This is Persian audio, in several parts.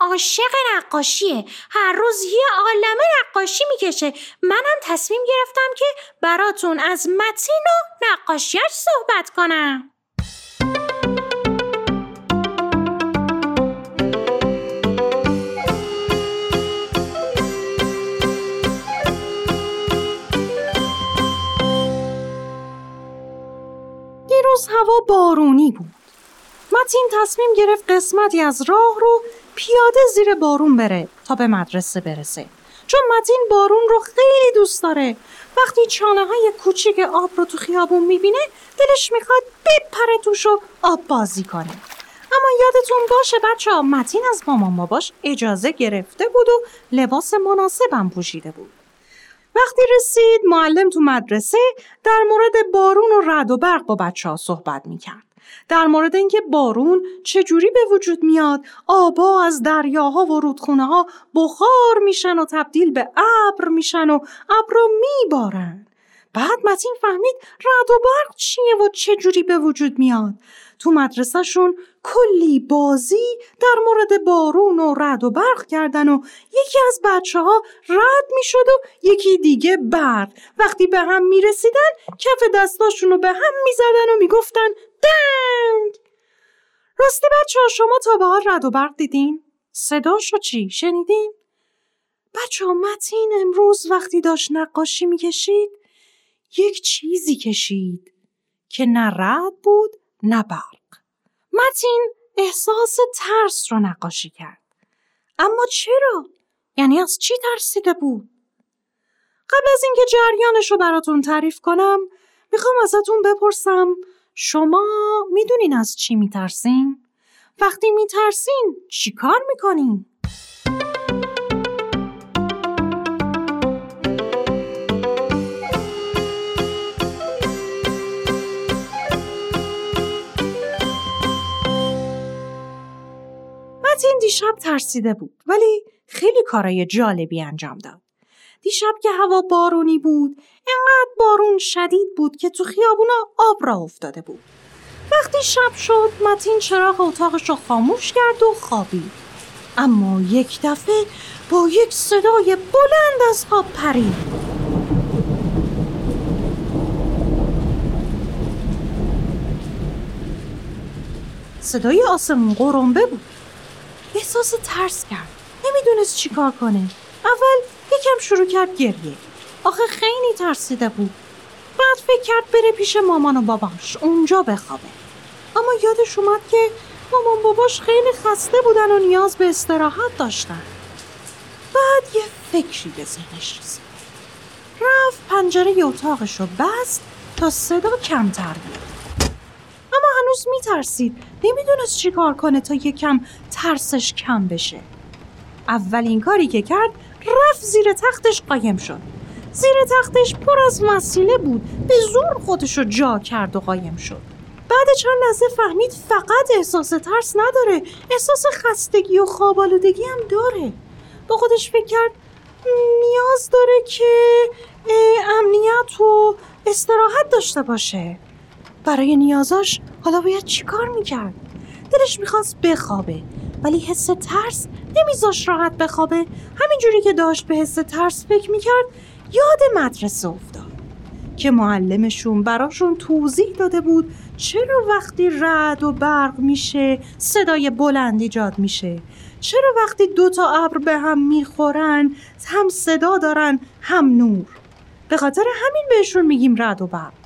عاشق نقاشیه. هر روز یه عالمه نقاشی می‌کشه. منم تصمیم گرفتم که براتون از متین و نقاشیش صحبت کنم. دیروز هوا بارونی بود. متین تصمیم گرفت قسمتی از راه رو پیاده زیر بارون بره تا به مدرسه برسه. چون متین بارون رو خیلی دوست داره. وقتی چانه های کوچیک آب رو تو خیابون می‌بینه دلش می‌خواد بپره توش و آب بازی کنه. اما یادتون باشه بچه ها متین از مامان باباش اجازه گرفته بود و لباس مناسبم پوشیده بود. وقتی رسید معلم تو مدرسه در مورد بارون و رد و برق با بچه ها صحبت می‌کرد. در مورد اینکه بارون چجوری به وجود میاد آبا از دریاها و رودخونه ها بخار میشن و تبدیل به ابر میشن و ابر رو میبارن. بعد متین فهمید رد و برق چیه و چجوری به وجود میاد. تو مدرسهشون کلی بازی در مورد بارون و رد و برق کردن و یکی از بچه ها رد می شد و یکی دیگه برق وقتی به هم می رسیدن کف دستاشون رو به هم می زدن و می گفتن دنگ راستی بچه ها شما تا به حال رد و برق دیدین؟ صداشو چی؟ شنیدین؟ بچه ها متین امروز وقتی داشت نقاشی می کشید یک چیزی کشید که نه رد بود نه برق متین احساس ترس رو نقاشی کرد. اما چرا؟ یعنی از چی ترسیده بود؟ قبل از اینکه جریانش رو براتون تعریف کنم می‌خوام ازتون بپرسم شما می‌دونین از چی میترسین؟ وقتی میترسین چی کار می‌کنین؟ دیشب ترسیده بود ولی خیلی کارای جالبی انجام داد. دیشب که هوا بارونی بود انقدر بارون شدید بود که تو خیابونا آب را افتاده بود. وقتی شب شد متین چراغ اتاقش رو خاموش کرد و خوابید. اما یک دفعه با یک صدای بلند از خواب پرید. صدای آسمون قرنبه بود. احساس ترس کرد. نمی‌دونست چی کار کنه. اول یکم شروع کرد گریه. آخه خیلی ترسیده بود. بعد فکر کرد بره پیش مامان و باباش اونجا بخوابه. اما یادش اومد که مامان باباش خیلی خسته بودن و نیاز به استراحت داشتن. بعد یه فکری به ذهنش رسید. رفت پنجره اتاقش رو بست تا صدا کمتر بیاد. هنوز میترسید. نمی‌دونست چی کار کنه تا یکم ترسش کم بشه. اولین کاری که کرد رفت زیر تختش قایم شد. زیر تختش پر از وسیله بود. به زور خودش رو جا کرد و قایم شد. بعد چند لحظه فهمید فقط احساس ترس نداره. احساس خستگی و خوابالودگی هم داره. با خودش فکر کرد نیاز داره که امنیت و استراحت داشته باشه. برای نیازاش حالا باید چیکار می‌کرد؟ دلش می‌خواست بخوابه ولی حس ترس نمیذاش راحت بخوابه. همینجوری که داشت به حس ترس فکر می‌کرد یاد مدرسه افتاد. که معلمشون براشون توضیح داده بود چرا وقتی رد و برق میشه صدای بلند ایجاد میشه. چرا وقتی دو تا ابر به هم می‌خورن هم صدا دارن هم نور. به خاطر همین بهشون میگیم رد و برق.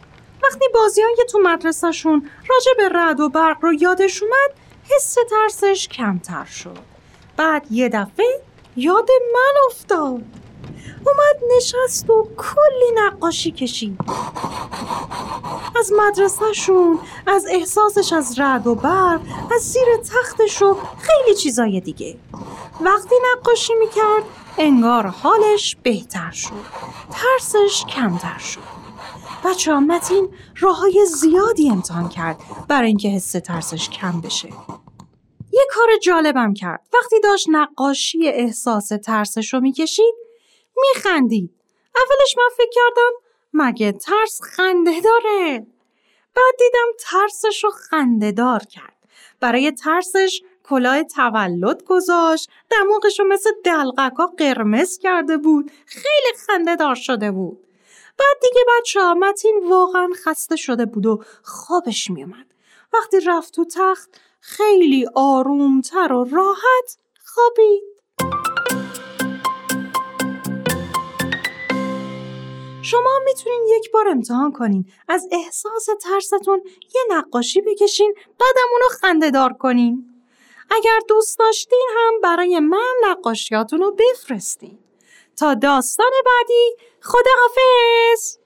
وقتی بازیان که تو مدرسهشون راجع به رد و برق رو یادش اومد حس ترسش کمتر شد. بعد یه دفعه یاد من افتاد. اومد نشست و کلی نقاشی کشید. از مدرسهشون از احساسش از رد و برق از زیر تختش و خیلی چیزای دیگه. وقتی نقاشی می‌کرد انگار حالش بهتر شد. ترسش کمتر شد. بچه متین راه های زیادی امتحان کرد برای اینکه حس ترسش کم بشه. یه کار جالبم کرد. وقتی داشت نقاشی احساس ترسش رو می‌کشید میخندید. اولش من فکر کردم مگه ترس خنده داره؟ بعد دیدم ترسش رو خنده دار کرد. برای ترسش کلاه تولد گذاشت. دماغش رو مثل دلغکا قرمز کرده بود. خیلی خنده دار شده بود. بعد دیگه بچه ها متین واقعا خسته شده بود و خوابش میومد وقتی رفت تو تخت خیلی آرومتر و راحت خوابید. شما می‌تونین یک بار امتحان کنین. از احساس ترستون یه نقاشی بکشین بعدم اونو خنده دار کنین. اگر دوست داشتین هم برای من نقاشیاتون رو بفرستین. تا داستان بعدی. خداحافظ.